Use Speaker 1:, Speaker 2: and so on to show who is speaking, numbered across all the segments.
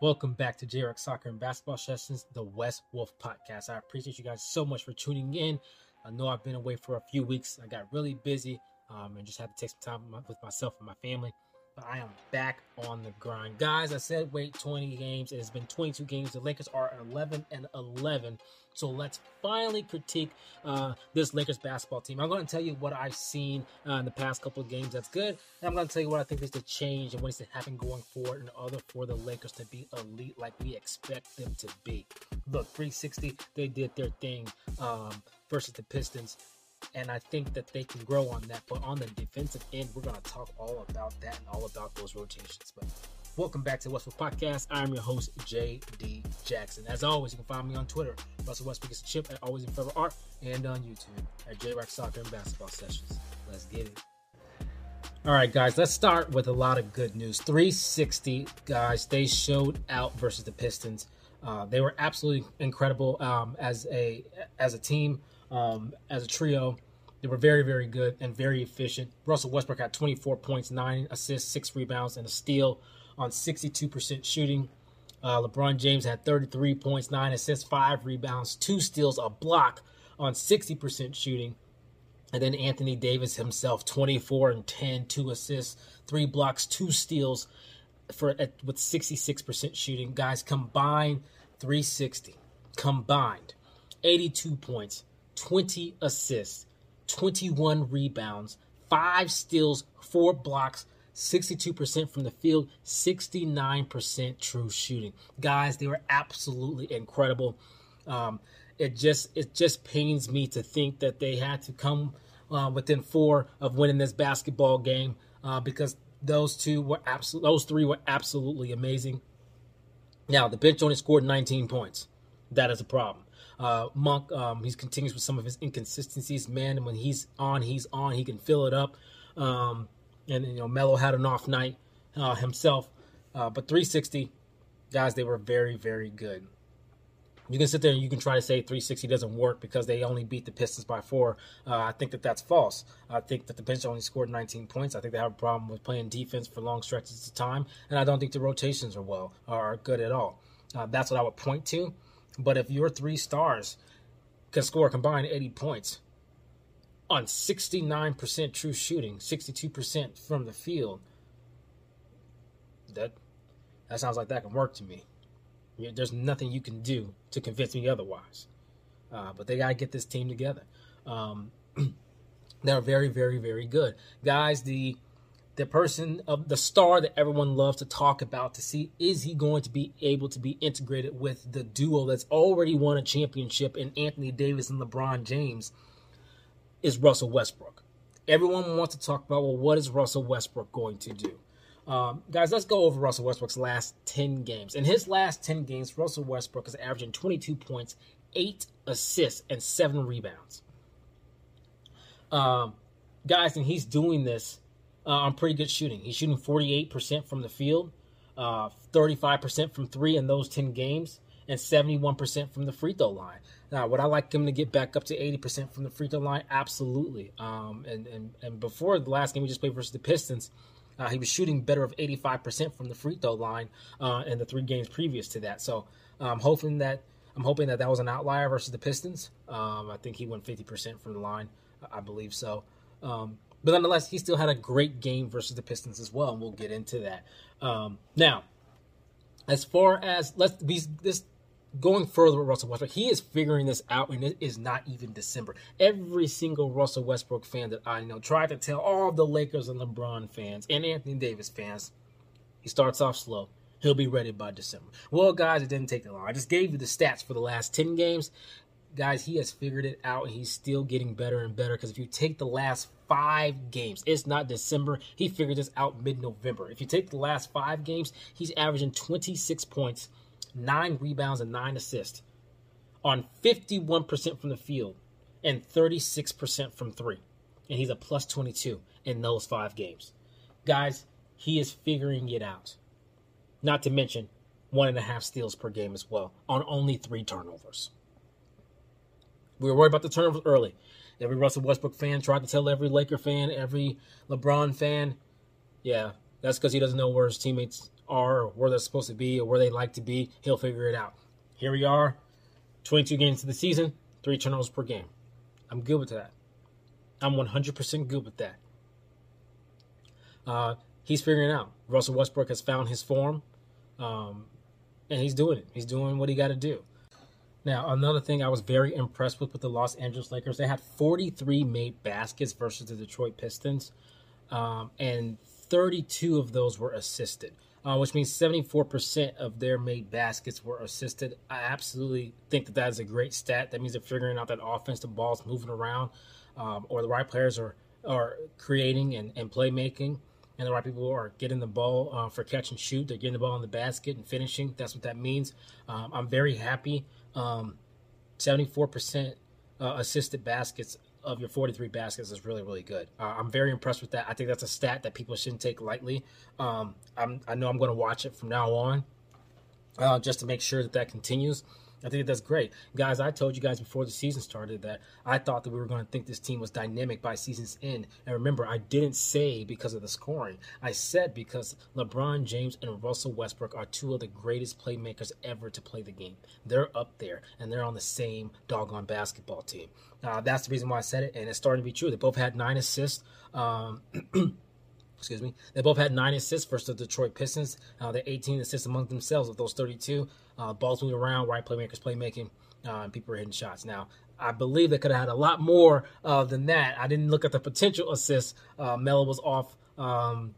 Speaker 1: Welcome back to JRX Soccer and Basketball Sessions, the West Wolf Podcast. I appreciate you guys so much for tuning in. I know I've been away for a few weeks. I got really busy um, and just had to take some time with myself and my family. But I am back on the grind. Guys, I said wait 20 games. It has been 22 games. The Lakers are 11 and 11. So let's finally critique uh, this Lakers basketball team. I'm going to tell you what I've seen uh, in the past couple of games that's good. And I'm going to tell you what I think needs to change and what needs to happen going forward in order for the Lakers to be elite like we expect them to be. Look, 360, they did their thing um, versus the Pistons and I think that they can grow on that. But on the defensive end, we're going to talk all about that and all about those rotations. But welcome back to West Wolf Podcast. I'm your host, JD Jackson. As always, you can find me on Twitter, Russell Westbrook is chip at Always in Forever Art, and on YouTube at J Rock Soccer and Basketball Sessions. Let's get it. All right, guys, let's start with a lot of good news. 360, guys, they showed out versus the Pistons. Uh, they were absolutely incredible um, as a as a team um, as a trio. They were very, very good and very efficient. Russell Westbrook had 24 points, nine assists, six rebounds, and a steal on 62% shooting. Uh, LeBron James had 33 points, nine assists, five rebounds, two steals, a block on 60% shooting. And then Anthony Davis himself, 24 and 10, two assists, three blocks, two steals for at, with 66% shooting. Guys, combined 360, combined 82 points, 20 assists, 21 rebounds, five steals, four blocks, 62% from the field, 69% true shooting. Guys, they were absolutely incredible. Um, it just it just pains me to think that they had to come uh, within four of winning this basketball game uh, because those two were absolute those three were absolutely amazing. Now the bench only scored 19 points. That is a problem. Uh, Monk, um, he continues with some of his inconsistencies. Man, and when he's on, he's on. He can fill it up. Um, and you know, Melo had an off night uh, himself. Uh, but 360 guys, they were very, very good. You can sit there and you can try to say 360 doesn't work because they only beat the Pistons by four. Uh, I think that that's false. I think that the bench only scored 19 points. I think they have a problem with playing defense for long stretches of time, and I don't think the rotations are well are good at all. Uh, that's what I would point to. But if your three stars can score combined 80 points on 69% true shooting, 62% from the field, that that sounds like that can work to me. There's nothing you can do to convince me otherwise. Uh, but they got to get this team together. Um, they're very, very, very good. Guys, the the person of the star that everyone loves to talk about to see is he going to be able to be integrated with the duo that's already won a championship in Anthony Davis and LeBron James is Russell Westbrook. Everyone wants to talk about well, what is Russell Westbrook going to do? Um, guys, let's go over Russell Westbrook's last 10 games. In his last 10 games, Russell Westbrook is averaging 22 points, 8 assists, and 7 rebounds. Um, guys, and he's doing this uh, on pretty good shooting. He's shooting 48% from the field, uh, 35% from three in those 10 games, and 71% from the free throw line. Now, would I like him to get back up to 80% from the free throw line? Absolutely. Um, and, and, and before the last game we just played versus the Pistons, uh, he was shooting better of 85% from the free throw line uh, in the three games previous to that. So I'm hoping that I'm hoping that that was an outlier versus the Pistons. Um, I think he went 50% from the line. I believe so. Um, but nonetheless, he still had a great game versus the Pistons as well, and we'll get into that. Um, now, as far as let's be this going further with Russell Westbrook, he is figuring this out, and it is not even December. Every single Russell Westbrook fan that I know tried to tell all the Lakers and LeBron fans and Anthony Davis fans, he starts off slow. He'll be ready by December. Well, guys, it didn't take that long. I just gave you the stats for the last 10 games guys, he has figured it out he's still getting better and better. Because if you take the last five games, it's not December. He figured this out mid November. If you take the last five games, he's averaging 26 points, nine rebounds, and nine assists on 51% from the field and 36% from three. And he's a plus 22 in those five games. Guys, he is figuring it out. Not to mention one and a half steals per game as well on only three turnovers. We were worried about the turnovers early. Every Russell Westbrook fan tried to tell every Laker fan, every LeBron fan, yeah, that's because he doesn't know where his teammates are, or where they're supposed to be, or where they like to be. He'll figure it out. Here we are, 22 games to the season, three turnovers per game. I'm good with that. I'm 100% good with that. Uh, he's figuring out. Russell Westbrook has found his form, um, and he's doing it. He's doing what he got to do. Now, another thing I was very impressed with with the Los Angeles Lakers, they had 43 made baskets versus the Detroit Pistons, um, and 32 of those were assisted, uh, which means 74% of their made baskets were assisted. I absolutely think that that is a great stat. That means they're figuring out that offense, the ball's moving around, um, or the right players are are creating and, and playmaking and the right people are getting the ball uh, for catch and shoot. They're getting the ball in the basket and finishing. That's what that means. Um, I'm very happy. Um, 74% uh, assisted baskets of your 43 baskets is really, really good. Uh, I'm very impressed with that. I think that's a stat that people shouldn't take lightly. Um, i know I'm going to watch it from now on uh, just to make sure that that continues. I think that's great. Guys, I told you guys before the season started that I thought that we were going to think this team was dynamic by season's end. And remember, I didn't say because of the scoring. I said because LeBron James and Russell Westbrook are two of the greatest playmakers ever to play the game. They're up there, and they're on the same doggone basketball team. Uh, that's the reason why I said it, and it's starting to be true. They both had nine assists. Um, excuse me. They both had nine assists versus the Detroit Pistons. Uh, they're 18 assists among themselves of those 32. Uh, balls moving around, right playmakers playmaking, uh, and people are hitting shots. Now, I believe they could have had a lot more uh, than that. I didn't look at the potential assists. Uh, Melo was off um,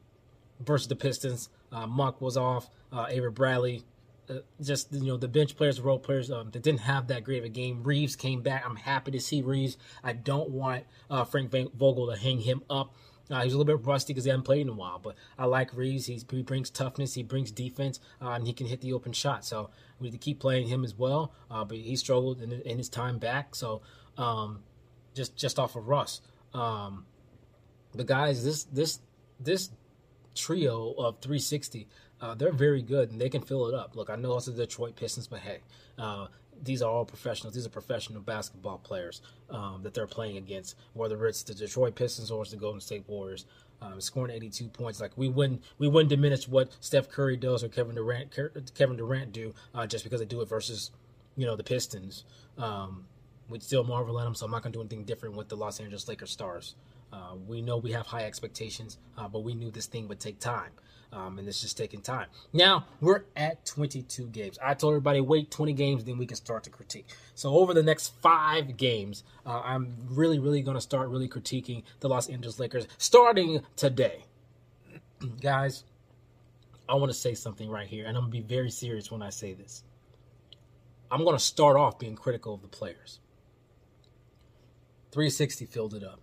Speaker 1: versus the Pistons. Uh, Monk was off. Uh, Avery Bradley. Uh, just you know the bench players, role players um, that didn't have that great of a game. Reaves came back. I'm happy to see Reaves. I don't want Frank Vogel to hang him up uh, he's a little bit rusty because he hasn't played in a while, but I like Reaves. He's, he brings toughness, he brings defense, uh, and he can hit the open shot. So we need to keep playing him as well. Uh, but he struggled in, in, his time back. So um, just just off of Russ, um, the guys, this this this trio of 360, uh, they're very good and they can fill it up. Look, I know it's the Detroit Pistons, but hey, uh, these are all professionals. These are professional basketball players um, that they're playing against, whether it's the Detroit Pistons or it's the Golden State Warriors. Um, scoring 82 points, like we wouldn't we wouldn't diminish what Steph Curry does or Kevin Durant Kevin Durant do uh, just because they do it versus you know the Pistons. Um, we'd still marvel at them, so I'm not to do anything different with the Los Angeles Lakers stars. Uh, we know we have high expectations, uh, but we knew this thing would take time. Um, and it's just taking time. Now we're at 22 games. I told everybody wait 20 games, then we can start to critique. So over the next five games, uh, I'm really, really going to start really critiquing the Los Angeles Lakers starting today. Guys, I want to say something right here, and I'm to be very serious when I say this. I'm to start off being critical of the players. 360 filled it up.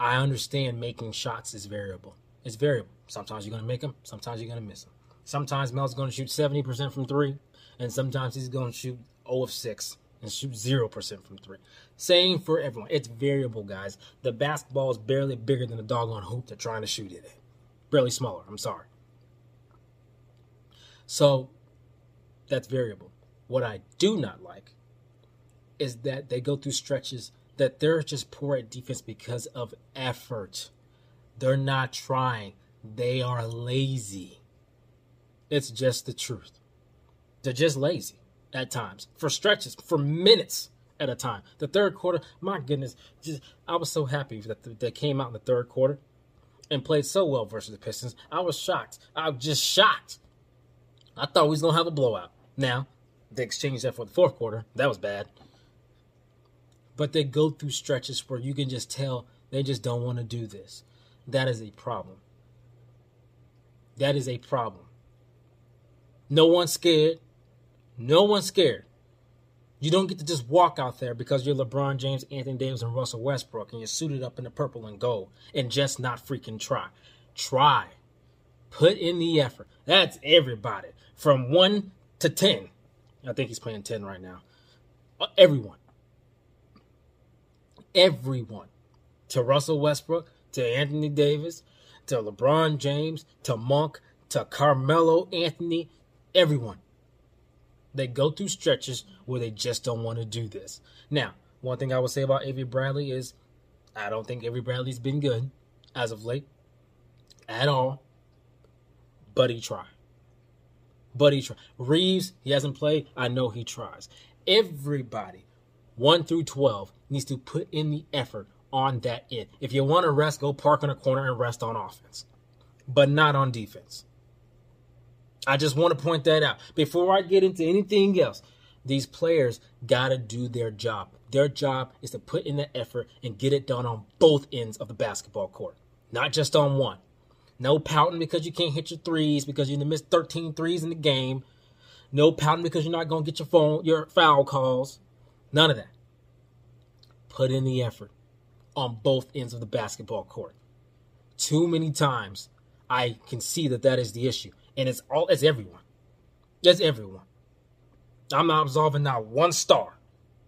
Speaker 1: I understand making shots is variable. It's variable. Sometimes you're going to make them, sometimes you're going to miss them. Sometimes Mel's going to shoot 70% from three, and sometimes he's going to shoot 0 of 6 and shoot 0% from three. Same for everyone. It's variable, guys. The basketball is barely bigger than the doggone hoop they're trying to shoot it. Barely smaller. I'm sorry. So that's variable. What I do not like is that they go through stretches that they're just poor at defense because of effort. They're not trying. They are lazy. It's just the truth. They're just lazy at times for stretches, for minutes at a time. The third quarter, my goodness, just I was so happy that they came out in the third quarter and played so well versus the Pistons. I was shocked. I was just shocked. I thought we was gonna have a blowout. Now they exchanged that for the fourth quarter. That was bad. But they go through stretches where you can just tell they just don't want to do this. That is a problem. That is a problem. No one's scared. No one's scared. You don't get to just walk out there because you're LeBron James, Anthony Davis, and Russell Westbrook and you're suited up in the purple and gold and just not freaking try. Try. Put in the effort. That's everybody. From 1 to 10. I think he's playing 10 right now. Uh, everyone. Everyone. To Russell Westbrook, to Anthony Davis, to LeBron James, to Monk, to Carmelo Anthony, everyone. They go through stretches where they just don't want to do this. Now, one thing I would say about Avery Bradley is I don't think Avery Bradley's been good as of late at all, but he tried. but he tries. Reaves, he hasn't played. I know he tries. Everybody, 1 through 12, needs to put in the effort on that end. If you want to rest, go park in a corner and rest on offense, but not on defense. I just want to point that out. Before I get into anything else, these players got to do their job. Their job is to put in the effort and get it done on both ends of the basketball court, not just on one. No pouting because you can't hit your threes because you missed 13 threes in the game. No pouting because you're not going to get your phone, your foul calls. None of that. Put in the effort on both ends of the basketball court. Too many times I can see that that is the issue, and it's all it's everyone. It's everyone. I'm not absolving not one star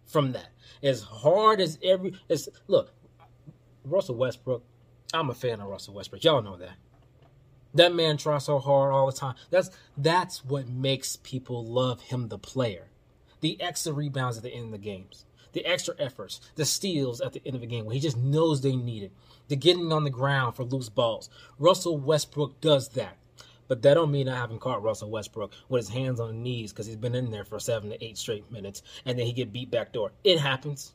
Speaker 1: from that. As hard as every as look, Russell Westbrook. I'm a fan of Russell Westbrook. Y'all know that. That man tries so hard all the time. That's that's what makes people love him, the player. The extra rebounds at the end of the games, the extra efforts, the steals at the end of the game when he just knows they need it, the getting on the ground for loose balls. Russell Westbrook does that. But that don't mean I haven't caught Russell Westbrook with his hands on his knees because he's been in there for seven to eight straight minutes, and then he get beat back door. It happens.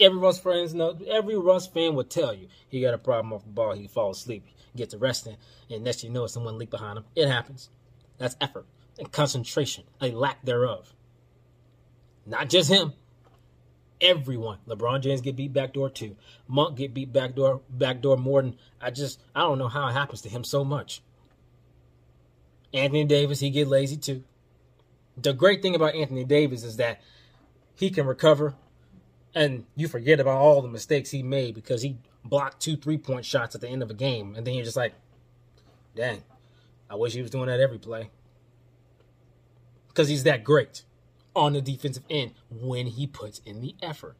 Speaker 1: Every Russ fans know. Every Russ fan would tell you he got a problem off the ball. He falls asleep, gets arrested, and next you know someone leak behind him. It happens. That's effort and concentration, a lack thereof. Not just him. Everyone. LeBron James get beat backdoor too. Monk get beat backdoor backdoor more than I just I don't know how it happens to him so much. Anthony Davis, he get lazy too. The great thing about Anthony Davis is that he can recover and you forget about all the mistakes he made because he blocked two three point shots at the end of a game. And then you're just like, dang, I wish he was doing that every play. Because he's that great on the defensive end when he puts in the effort.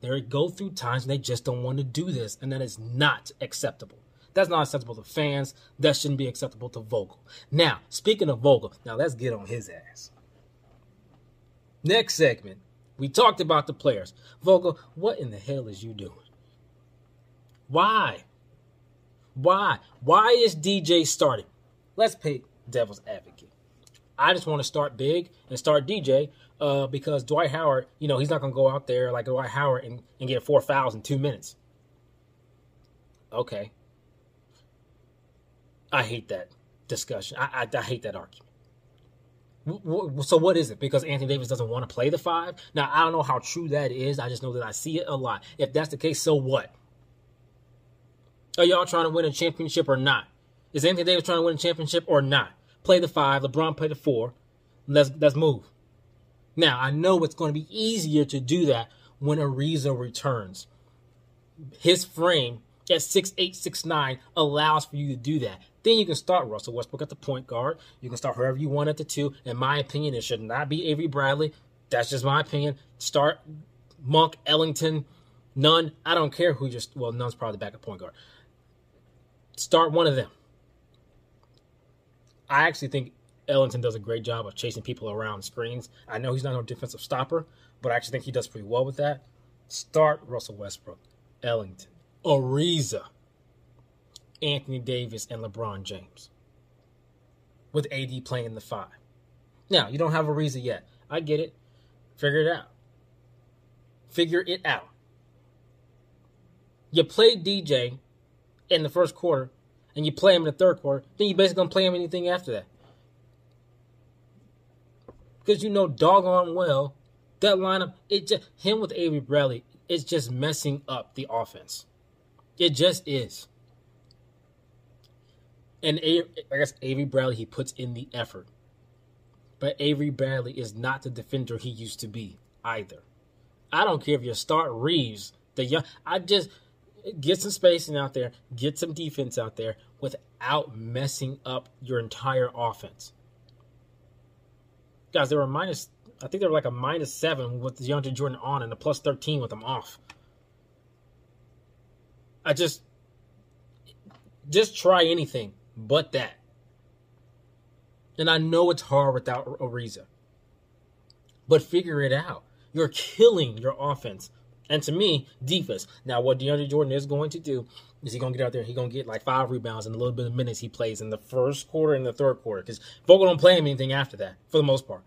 Speaker 1: They go through times and they just don't want to do this, and that is not acceptable. That's not acceptable to fans. That shouldn't be acceptable to Vogel. Now, speaking of Vogel, now let's get on his ass. Next segment, we talked about the players. Vogel, what in the hell is you doing? Why? Why? Why is DJ starting? Let's play devil's advocate. I just want to start big and start DJ uh, because Dwight Howard, you know, he's not going to go out there like Dwight Howard and, and get four fouls in two minutes. Okay. I hate that discussion. I, I, I hate that argument. So what is it? Because Anthony Davis doesn't want to play the five. Now I don't know how true that is. I just know that I see it a lot. If that's the case, so what? Are y'all trying to win a championship or not? Is Anthony Davis trying to win a championship or not? Play the five. LeBron play the four. Let's let's move. Now I know it's going to be easier to do that when Ariza returns. His frame at six eight six nine allows for you to do that. Then you can start Russell Westbrook at the point guard. You can start whoever you want at the two. In my opinion, it should not be Avery Bradley. That's just my opinion. Start Monk, Ellington, Nunn. I don't care who just well, Nunn's probably back at point guard. Start one of them. I actually think Ellington does a great job of chasing people around screens. I know he's not a defensive stopper, but I actually think he does pretty well with that. Start Russell Westbrook, Ellington, Ariza. Anthony Davis and LeBron James with AD playing the five. Now, you don't have Ariza yet. I get it. Figure it out. Figure it out. You play DJ in the first quarter and you play him in the third quarter, then you basically don't play him anything after that. Because you know doggone well that lineup, it just him with Avery Bradley, it's just messing up the offense. It just is. And I guess Avery Bradley, he puts in the effort. But Avery Bradley is not the defender he used to be either. I don't care if you start Reaves, the young. I just get some spacing out there, get some defense out there without messing up your entire offense. Guys, they were minus. I think they were like a minus seven with DeAndre Jordan on, and a plus thirteen with them off. I just, just try anything but that. And I know it's hard without Ariza. But figure it out. You're killing your offense, And to me, defense. Now, what DeAndre Jordan is going to do is he going to get out there? He going to get like five rebounds in a little bit of minutes he plays in the first quarter and the third quarter because Vogel don't play him anything after that for the most part.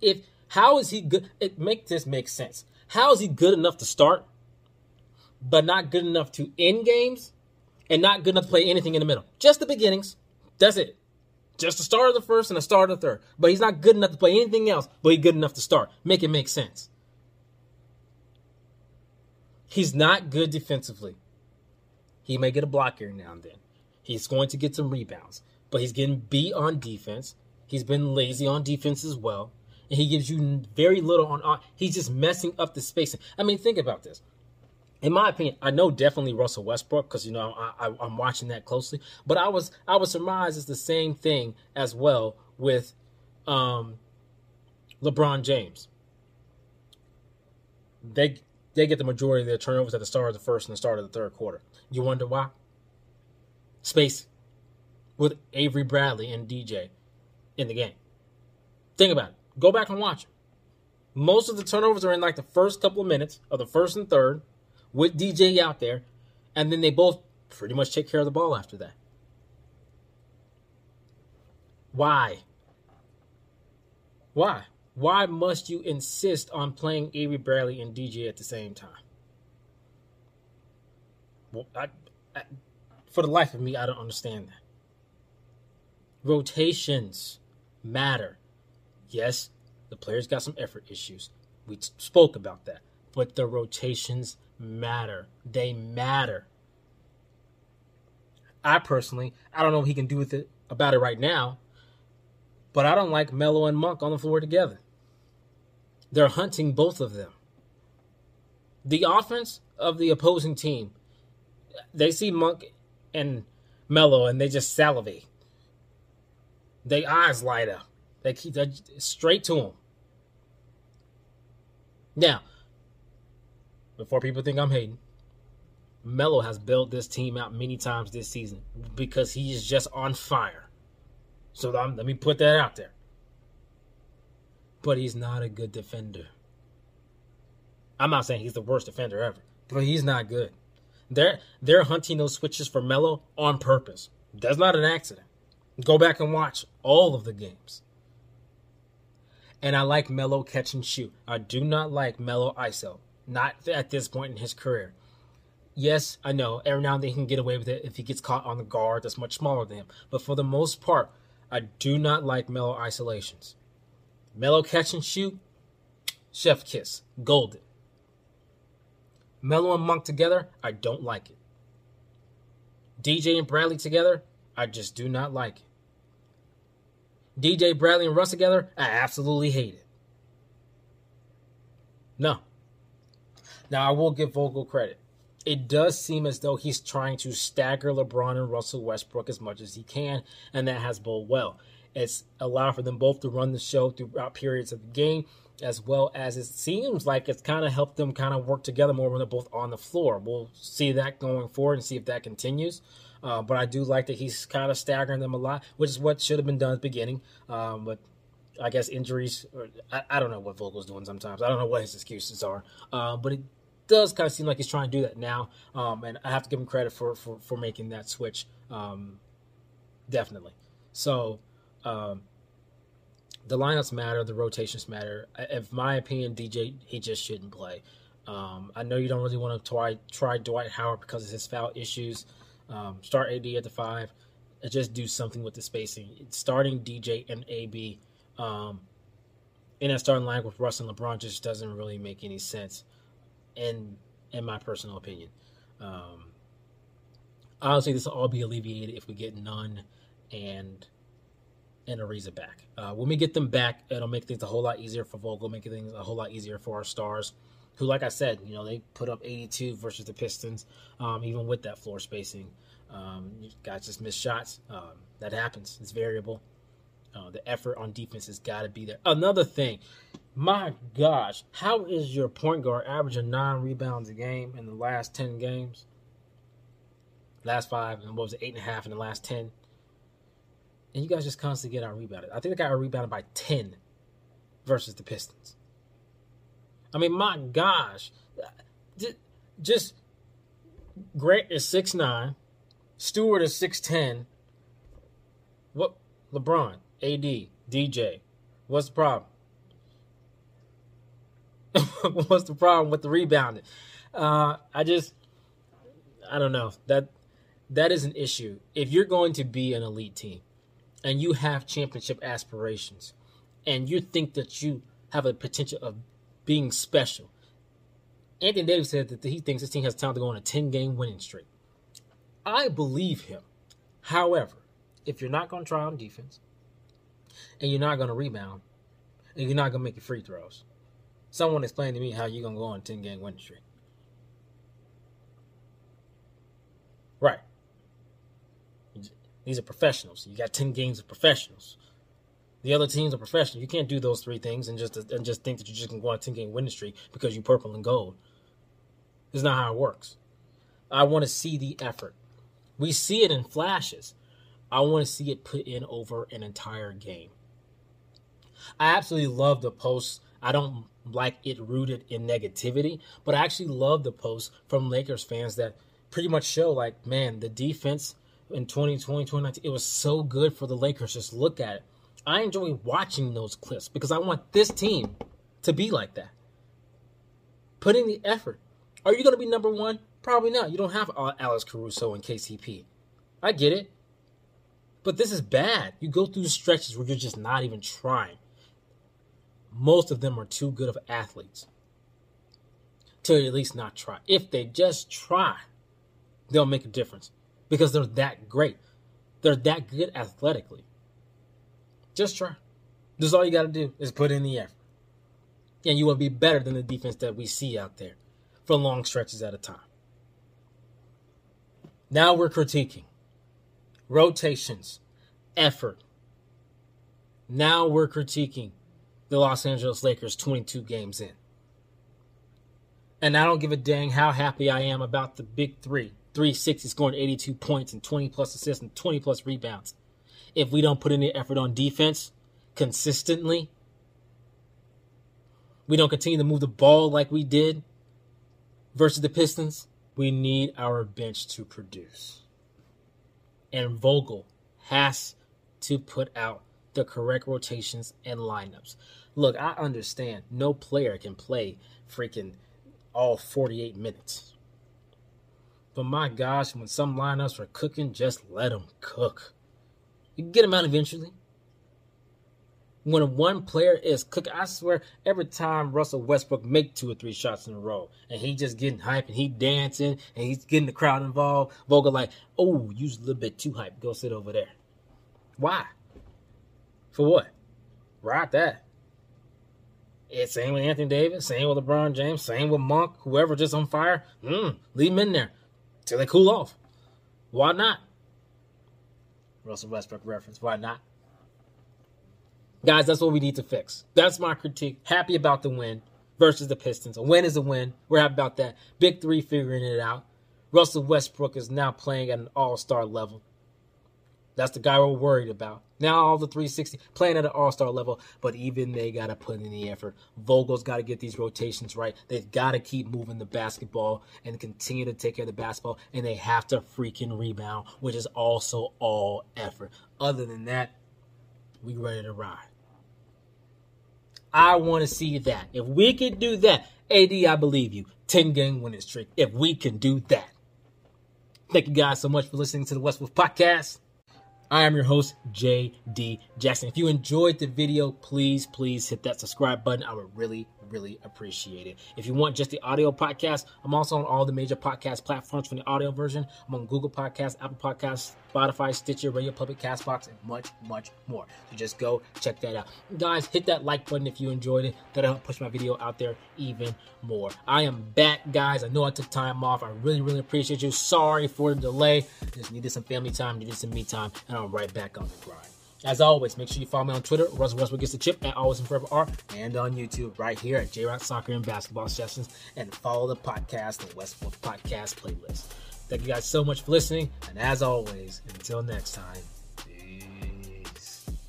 Speaker 1: If how is he good? It make this make sense. How is he good enough to start, but not good enough to end games, and not good enough to play anything in the middle? Just the beginnings. That's it. Just the start of the first and the start of the third. But he's not good enough to play anything else, but he's good enough to start. Make it make sense. He's not good defensively. He may get a block here now and then. He's going to get some rebounds, but he's getting beat on defense. He's been lazy on defense as well. And he gives you very little on. He's just messing up the spacing. I mean, think about this. In my opinion, I know definitely Russell Westbrook because you know I, I, am watching that closely. But I was I was surmised it's the same thing as well with um, LeBron James. They they get the majority of their turnovers at the start of the first and the start of the third quarter. You wonder why? Space with Avery Bradley and DJ in the game. Think about it. Go back and watch it. Most of the turnovers are in like the first couple of minutes of the first and third with DJ out there, and then they both pretty much take care of the ball after that. Why? Why? Why must you insist on playing Avery Bradley and DJ at the same time? Well, I, I, for the life of me, I don't understand that. Rotations matter. Yes, the players got some effort issues. We spoke about that. But the rotations matter. They matter. I personally, I don't know what he can do with it about it right now, but I don't like Melo and Monk on the floor together. They're hunting both of them. The offense of the opposing team, they see Monk and Melo and they just salivate. Their eyes light up. They keep straight to him. Now, before people think I'm hating, Melo has built this team out many times this season because he is just on fire. So let me put that out there but he's not a good defender. I'm not saying he's the worst defender ever, but he's not good. They're they're hunting those switches for Melo on purpose. That's not an accident. Go back and watch all of the games. And I like Melo catch and shoot. I do not like Melo ISO. Not at this point in his career. Yes, I know every now and then he can get away with it if he gets caught on the guard that's much smaller than him. But for the most part, I do not like Melo isolations. Melo catch and shoot, chef kiss, golden. Melo and Monk together, I don't like it. DJ and Bradley together, I just do not like it. DJ, Bradley, and Russ together, I absolutely hate it. No. Now, I will give Vogel credit. It does seem as though he's trying to stagger LeBron and Russell Westbrook as much as he can, and that has bode well. It's allowed for them both to run the show throughout periods of the game, as well as it seems like it's kind of helped them kind of work together more when they're both on the floor. We'll see that going forward and see if that continues. Uh, but I do like that he's kind of staggering them a lot, which is what should have been done at the beginning. Um, but I guess injuries, or, I, I, don't know what Vogel's doing sometimes. I don't know what his excuses are. Uh, but it does kind of seem like he's trying to do that now. Um, and I have to give him credit for, for, for making that switch. Um, definitely. So um, the lineups matter, the rotations matter. In my opinion, DJ he just shouldn't play. Um, I know you don't really want to try try Dwight Howard because of his foul issues. Um, start AD at the five, and just do something with the spacing. Starting DJ and AB um, in that starting line with Russ and LeBron just doesn't really make any sense, in in my personal opinion. Um, honestly, this will all be alleviated if we get Nunn and and Ariza back. Uh, when we get them back, it'll make things a whole lot easier for Vogel, make things a whole lot easier for our stars, who, like I said, you know, they put up 82 versus the Pistons, um, even with that floor spacing. Um, you guys just miss shots. Um, that happens. It's variable. Uh, the effort on defense has got to be there. Another thing, my gosh, how is your point guard averaging nine rebounds a game in the last 10 games? Last five, and what was it, eight and a half in the last 10? And you guys just constantly get out rebounded. I think they got rebounded by 10 versus the Pistons. I mean, my gosh. just Grant is six nine, Stewart is six ten. What LeBron, AD, DJ, what's the problem? what's the problem with the rebounding? Uh, I just, I don't know that that is an issue. If you're going to be an elite team and you have championship aspirations, and you think that you have a potential of being special, Anthony Davis said that he thinks his team has time to go on a 10 game winning streak. I believe him. However, if you're not going to try on defense, and you're not going to rebound, and you're not going to make your free throws, someone explain to me how you're going to go on a 10 game winning streak. Right. These are professionals. You got 10 games of professionals. The other teams are professional. You can't do those three things and just and just think that you just can go on a 10 game winning streak because you purple and gold. It's not how it works. I want to see the effort. We see it in flashes. I want to see it put in over an entire game. I absolutely love the posts. I don't like it rooted in negativity, but I actually love the posts from Lakers fans that pretty much show like, man, the defense in 2020, 2019, it was so good for the Lakers. Just look at it. I enjoy watching those clips because I want this team to be like that. Putting the effort. Are you going to be number one? Probably not. You don't have Alex Caruso and KCP. I get it. But this is bad. You go through stretches where you're just not even trying. Most of them are too good of athletes to at least not try. If they just try, they'll make a difference because they're that great. They're that good athletically. Just try. This is all you got to do is put in the effort. And you will be better than the defense that we see out there for long stretches at a time. Now we're critiquing rotations, effort. Now we're critiquing the Los Angeles Lakers 22 games in. And I don't give a dang how happy I am about the big three 360 scoring 82 points and 20 plus assists and 20 plus rebounds if we don't put any effort on defense consistently, we don't continue to move the ball like we did versus the Pistons, we need our bench to produce. And Vogel has to put out the correct rotations and lineups. Look, I understand no player can play freaking all 48 minutes. But my gosh, when some lineups are cooking, just let them cook. You get them out eventually. When one player is cooking, I swear, every time Russell Westbrook make two or three shots in a row, and he just getting hype, and he dancing, and he's getting the crowd involved, Vogel like, oh, you a little bit too hype. Go sit over there. Why? For what? Right that. It's same with Anthony Davis, same with LeBron James, same with Monk, whoever just on fire. Mm, leave him in there till they cool off. Why not? Russell Westbrook reference. Why not? Guys, that's what we need to fix. That's my critique. Happy about the win versus the Pistons. A win is a win. We're happy about that. Big three figuring it out. Russell Westbrook is now playing at an all star level. That's the guy we're worried about. Now all the 360 playing at an all-star level, but even they got to put in the effort. Vogel's got to get these rotations right. They've got to keep moving the basketball and continue to take care of the basketball, and they have to freaking rebound, which is also all effort. Other than that, we ready to ride. I want to see that. If we can do that, AD, I believe you. 10 game winning streak. If we can do that. Thank you guys so much for listening to the West Wolf Podcast. I am your host, JD Jackson. If you enjoyed the video, please, please hit that subscribe button. I would really, really appreciate it. If you want just the audio podcast, I'm also on all the major podcast platforms for the audio version. I'm on Google Podcasts, Apple Podcasts, Spotify, Stitcher, Radio Public, Castbox, and much, much more. So just go check that out. Guys, hit that like button if you enjoyed it. That'll help push my video out there even more. I am back, guys. I know I took time off. I really, really appreciate you. Sorry for the delay. Just needed some family time, needed some me time, and I'm right back on the grind. As always, make sure you follow me on Twitter, Russell Westbrook gets the chip at Always and Forever R, and on YouTube right here at J Rock Soccer and Basketball Sessions, and follow the podcast, the West Wolf Podcast playlist. Thank you guys so much for listening, and as always, until next time.